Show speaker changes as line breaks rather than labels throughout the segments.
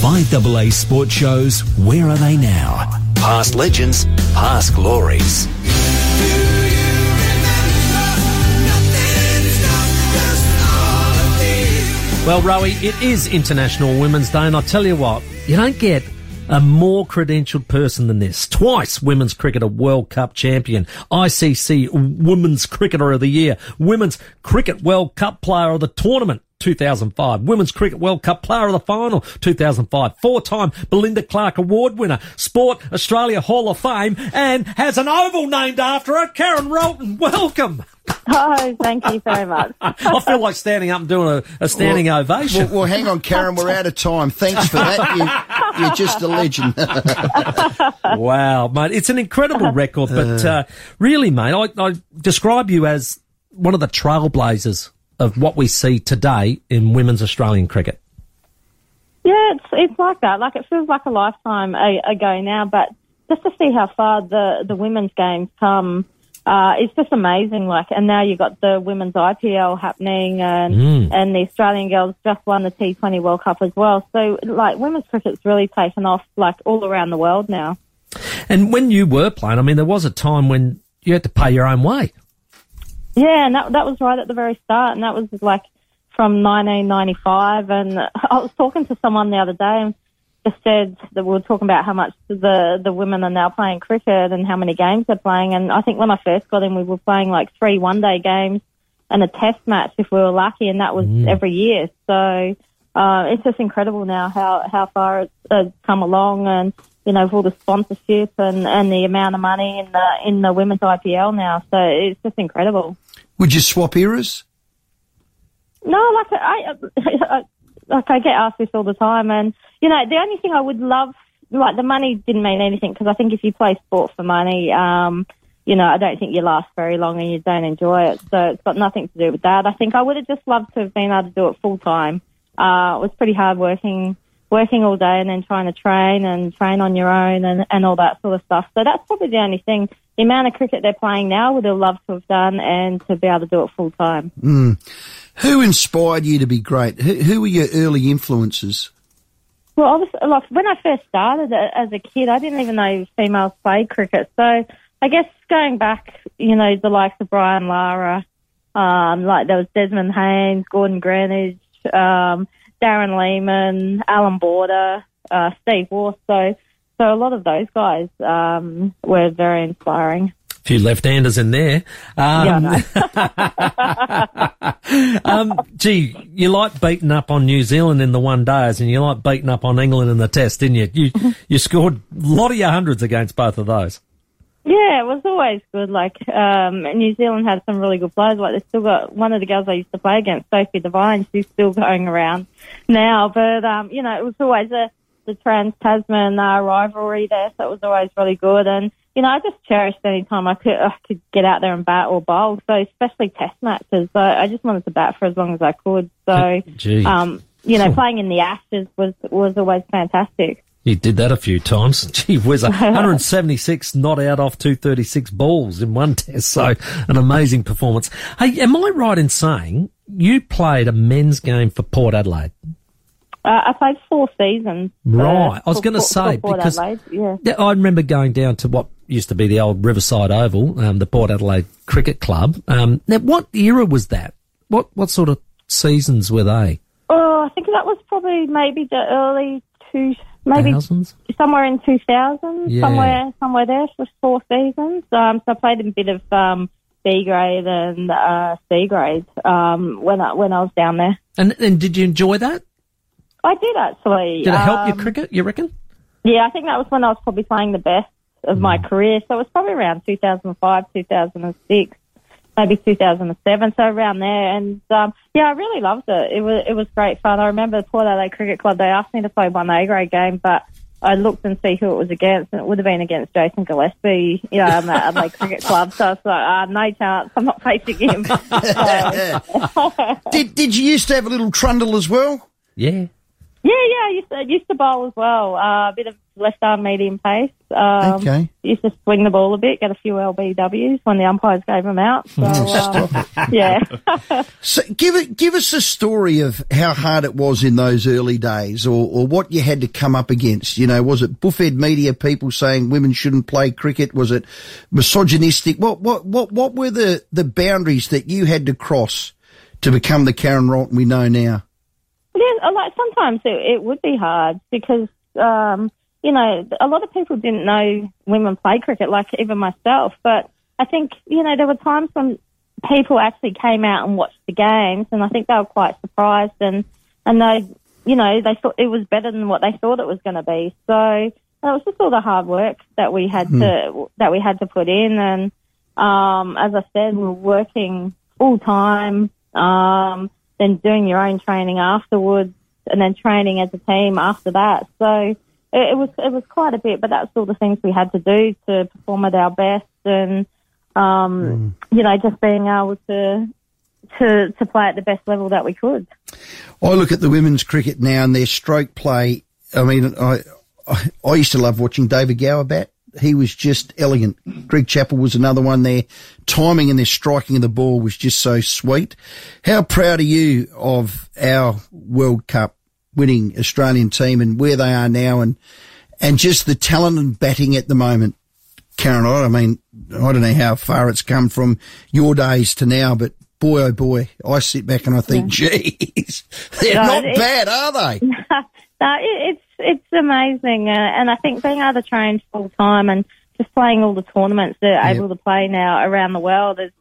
5AA Sports Shows Where Are They Now? Past legends, past glories.
Well, Rowie, it is International Women's Day, and I tell you what, you don't get a more credentialed person than this. Twice Women's Cricketer World Cup champion, ICC Women's Cricketer of the Year, Women's Cricket World Cup Player of the Tournament. 2005. Women's Cricket World Cup Player of the Final, 2005. Four-time Belinda Clark Award winner, Sport Australia Hall of Fame, and has an oval named after her, Karen Rolton. Welcome.
Oh, thank you so much.
I feel like standing up and doing a, a standing
well,
ovation.
Well, well, hang on, Karen, we're out of time. Thanks for that. You, are just a legend.
wow, mate. It's an incredible record, but uh, really, mate, I, I describe you as one of the trailblazers of what we see today in women's Australian cricket.
Yeah, it's it's like that. Like it feels like a lifetime ago now, but just to see how far the the women's games come uh, it's just amazing. Like, and now you've got the women's IPL happening, and mm. and the Australian girls just won the T20 World Cup as well. So, like, women's cricket's really taken off, like, all around the world now.
And when you were playing, I mean, there was a time when you had to pay your own way.
Yeah, and that that was right at the very start, and that was like from 1995. And I was talking to someone the other day, and just said that we were talking about how much the the women are now playing cricket and how many games they're playing. And I think when I first got in, we were playing like three one day games and a test match if we were lucky, and that was mm. every year. So uh, it's just incredible now how how far it's uh, come along, and you know, with all the sponsorship and and the amount of money in the in the women's IPL now. So it's just incredible.
Would you swap eras?
No, like I, I like I get asked this all the time, and you know, the only thing I would love, like the money didn't mean anything because I think if you play sport for money, um, you know, I don't think you last very long and you don't enjoy it. So it's got nothing to do with that. I think I would have just loved to have been able to do it full time. Uh, it was pretty hard working, working all day and then trying to train and train on your own and, and all that sort of stuff. So that's probably the only thing. The amount of cricket they're playing now would have loved to have done and to be able to do it full time.
Mm. Who inspired you to be great? Who, who were your early influences?
Well, obviously, like when I first started as a kid, I didn't even know females played cricket. So I guess going back, you know, the likes of Brian Lara, um, like there was Desmond Haynes, Gordon Greenidge, um, Darren Lehmann, Allan Border, uh, Steve Waugh. So, so a lot of those guys um, were very inspiring A
few left-handers in there. Um,
yeah,
um, gee, you like beating up on New Zealand in the one days, and you like beating up on England in the test, didn't you? You you scored a lot of your hundreds against both of those.
Yeah, it was always good. Like um, New Zealand had some really good players. Like they still got one of the girls I used to play against, Sophie Devine. She's still going around now, but um, you know, it was always a the Trans Tasman uh, rivalry there, so it was always really good. And you know, I just cherished any time I could I could get out there and bat or bowl. So especially Test matches, so I just wanted to bat for as long as I could. So, um, you know, playing in the Ashes was was always fantastic.
He did that a few times. Gee whiz, 176 not out off 236 balls in one test. So an amazing performance. Hey, am I right in saying you played a men's game for Port Adelaide?
Uh, I played four seasons.
Right. Uh, I was going to say because
yeah.
I remember going down to what used to be the old Riverside Oval, um, the Port Adelaide Cricket Club. Um, now, what era was that? What what sort of seasons were they?
Oh, I think that was probably maybe the early two, maybe
Thousands?
somewhere in two thousand, yeah. somewhere somewhere there for four seasons. Um, so I played a bit of um, B grade and uh, C grade um, when I when I was down there.
And and did you enjoy that?
I did actually.
Did it help um, your cricket? You reckon?
Yeah, I think that was when I was probably playing the best of mm. my career. So it was probably around 2005, 2006, maybe 2007, so around there. And um, yeah, I really loved it. It was it was great fun. I remember the Port Adelaide Cricket Club. They asked me to play one A grade game, but I looked and see who it was against, and it would have been against Jason Gillespie, you know, at Adelaide Cricket Club. So I was like, uh, no chance, I'm not facing him.
did Did you used to have a little trundle as well?
Yeah.
Yeah, yeah, I used to, I used to bowl as well. Uh, a bit of left arm medium pace. Um,
Okay.
Used to swing the ball a bit, get a few LBWs when the umpires gave them out. So, uh, yeah.
So give it, give us a story of how hard it was in those early days, or, or what you had to come up against. You know, was it buffhead media people saying women shouldn't play cricket? Was it misogynistic? What what what what were the the boundaries that you had to cross to become the Karen Rolton we know now?
Yeah, uh, like sometimes it, it would be hard because um, you know a lot of people didn't know women play cricket, like even myself. But I think you know there were times when people actually came out and watched the games, and I think they were quite surprised and and they you know they thought it was better than what they thought it was going to be. So it was just all the hard work that we had to that we had to put in, and um, as I said, we were working full time. Um, then doing your own training afterwards, and then training as a team after that. So it, it was it was quite a bit, but that's all the things we had to do to perform at our best, and um, you know, just being able to to to play at the best level that we could.
I look at the women's cricket now and their stroke play. I mean, I I, I used to love watching David Gower bat. He was just elegant. Greg Chappell was another one there. Timing and their striking of the ball was just so sweet. How proud are you of our World Cup winning Australian team and where they are now and and just the talent and batting at the moment? Karen, I mean, I don't know how far it's come from your days to now, but boy, oh boy, I sit back and I think, geez, they're
No,
not bad, are they?
No, it, it's it's amazing, uh, and I think being able to train full time and just playing all the tournaments they're
Yep.
able to play now around the world is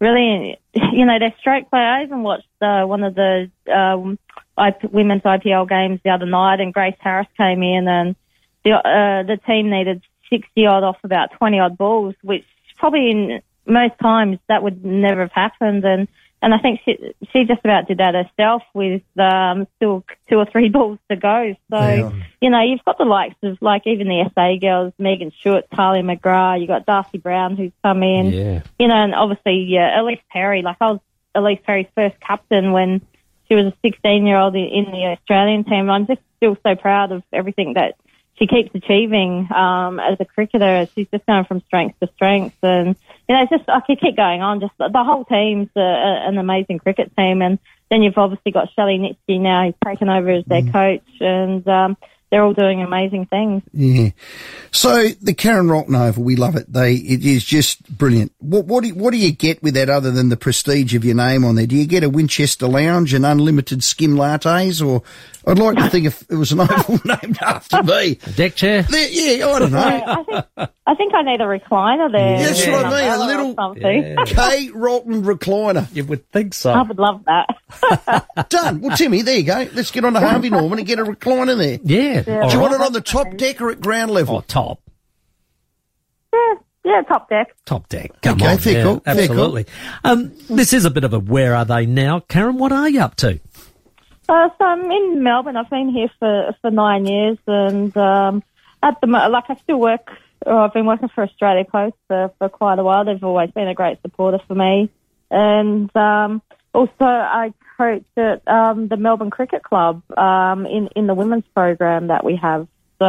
really, you know, their stroke play. I even watched uh, one of the um, IP, women's IPL games the other night, and Grace Harris came in, and the uh, the team needed sixty odd off about twenty odd balls, which probably in most times that would never have happened, and. And I think she, she just about did that herself with um, still two or three balls to go. So,
Yeah.
you know, you've got the likes of like even the SA girls, Megan Stewart, Tahlia McGrath. you've got Darcie Brown who's come in.
Yeah.
You know, and obviously yeah, Ellyse Perry. Like I was Ellyse Perry's first captain when she was a 16 year old in in the Australian team. I'm just still so proud of everything that she keeps achieving um, as a cricketer. She's just going from strength to strength, and you know, it's just I could keep going on. Just the whole team's a, a, an amazing cricket team, and then you've obviously got Shelley Nitschke now. He's taken over as their coach, and um, they're all doing amazing things.
Yeah. So the Karen Oval, we love it. They, it is just brilliant. What, what do you, what do you get with that other than the prestige of your name on there? Do you get a Winchester Lounge and unlimited skim lattes, or I'd like to think if it was an oval named after me.
Deck chair.
There, yeah, I don't know.
I think I think I need a recliner there.
That's
or
what I mean, a little-
something.
Yeah.
K. Rolton recliner.
You would think so.
I would love that.
Done. Well, Timmy, there you go. Let's get on to Harvey Norman and get a recliner there.
Yeah. All
Do you
right.
want it on the top deck or at ground level?
Oh, top.
yeah, yeah, top deck.
Top deck. Come
Okay,
on.
fair
yeah,
call, fair call.
absolutely. Um, this is a bit of a where are they now? Karen, what are you up to?
Uh, so I'm in Melbourne. I've been here for for nine years, and um, at the like I still work. Or I've been working for Australia Post for, for quite a while. They've always been a great supporter for me, and um, also I coach at um, the Melbourne Cricket Club um, in in the women's program that we have. So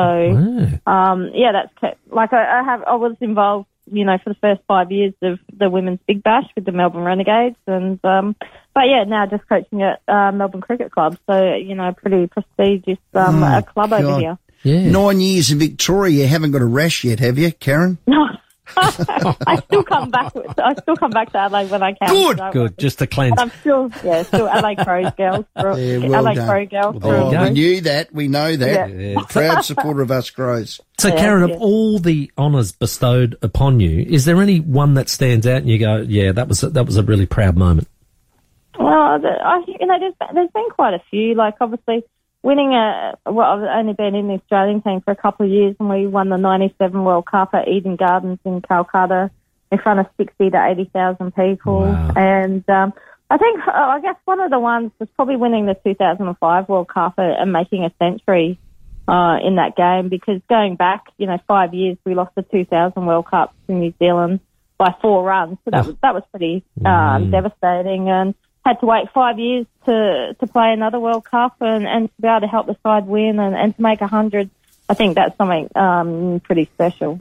um, yeah, that's kept, like I, I have. I was involved, you know, for the first five years of the women's Big Bash with the Melbourne Renegades, and um, but yeah, now just coaching at uh, Melbourne Cricket Club. So you know, pretty prestigious um,
Oh,
a club over
God.
here.
yeah.
Nine years in Victoria, you haven't got a rash yet, have you, Karen?
No. I still come back. With, I still come back to Adelaide when I can.
Good,
so-
Good. Just to cleanse.
I'm still, yeah, still LA Crows girls. For,
Yeah, well
LA
done.
Crow girls.
Well,
Oh, we knew that. We know that.
Yeah.
Proud supporter of us Crows.
So,
Yeah,
Karen, of all the honours bestowed upon you, is there any one that stands out and you go, yeah, that was a, that was a really proud moment?
Well, the, I, you know, there's, there's been quite a few. Like, obviously, winning a, well, I've only been in the Australian team for a couple of years, and we won the 97 World Cup at Eden Gardens in Calcutta in front of 60 to 80,000 people.
Wow.
And, um, I think, uh, I guess one of the ones was probably winning the 2005 World Cup and making a century. Uh, in that game, because going back, you know, five years, we lost the 2000 World Cup to New Zealand by four runs. So that was, that was pretty, um, devastating. And had to wait five years to to play another World Cup and and to be able to help the side win and, and to make a hundred. I think that's something um, pretty special.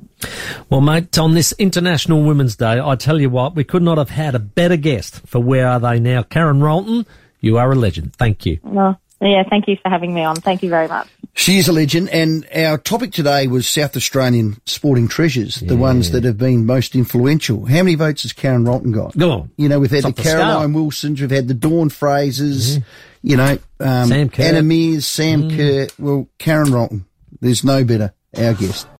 Well, mate, on this International Women's Day, I tell you what, we could not have had a better guest for Where Are They Now? Karen Rolton, you are a legend. Thank you.
No, yeah, thank you for having me on. Thank you very much.
She is a legend, and our topic today was South Australian sporting treasures, the ones that have been most influential. How many votes has Karen Rolton got?
Go on.
You know, we've had the
the
Caroline. Wilsons, we've had the Dawn Frasers, you know, um,
Sam Kerr.
Anna Meares, Sam Kerr. Well, Karen Rolton, there's no better, our guest.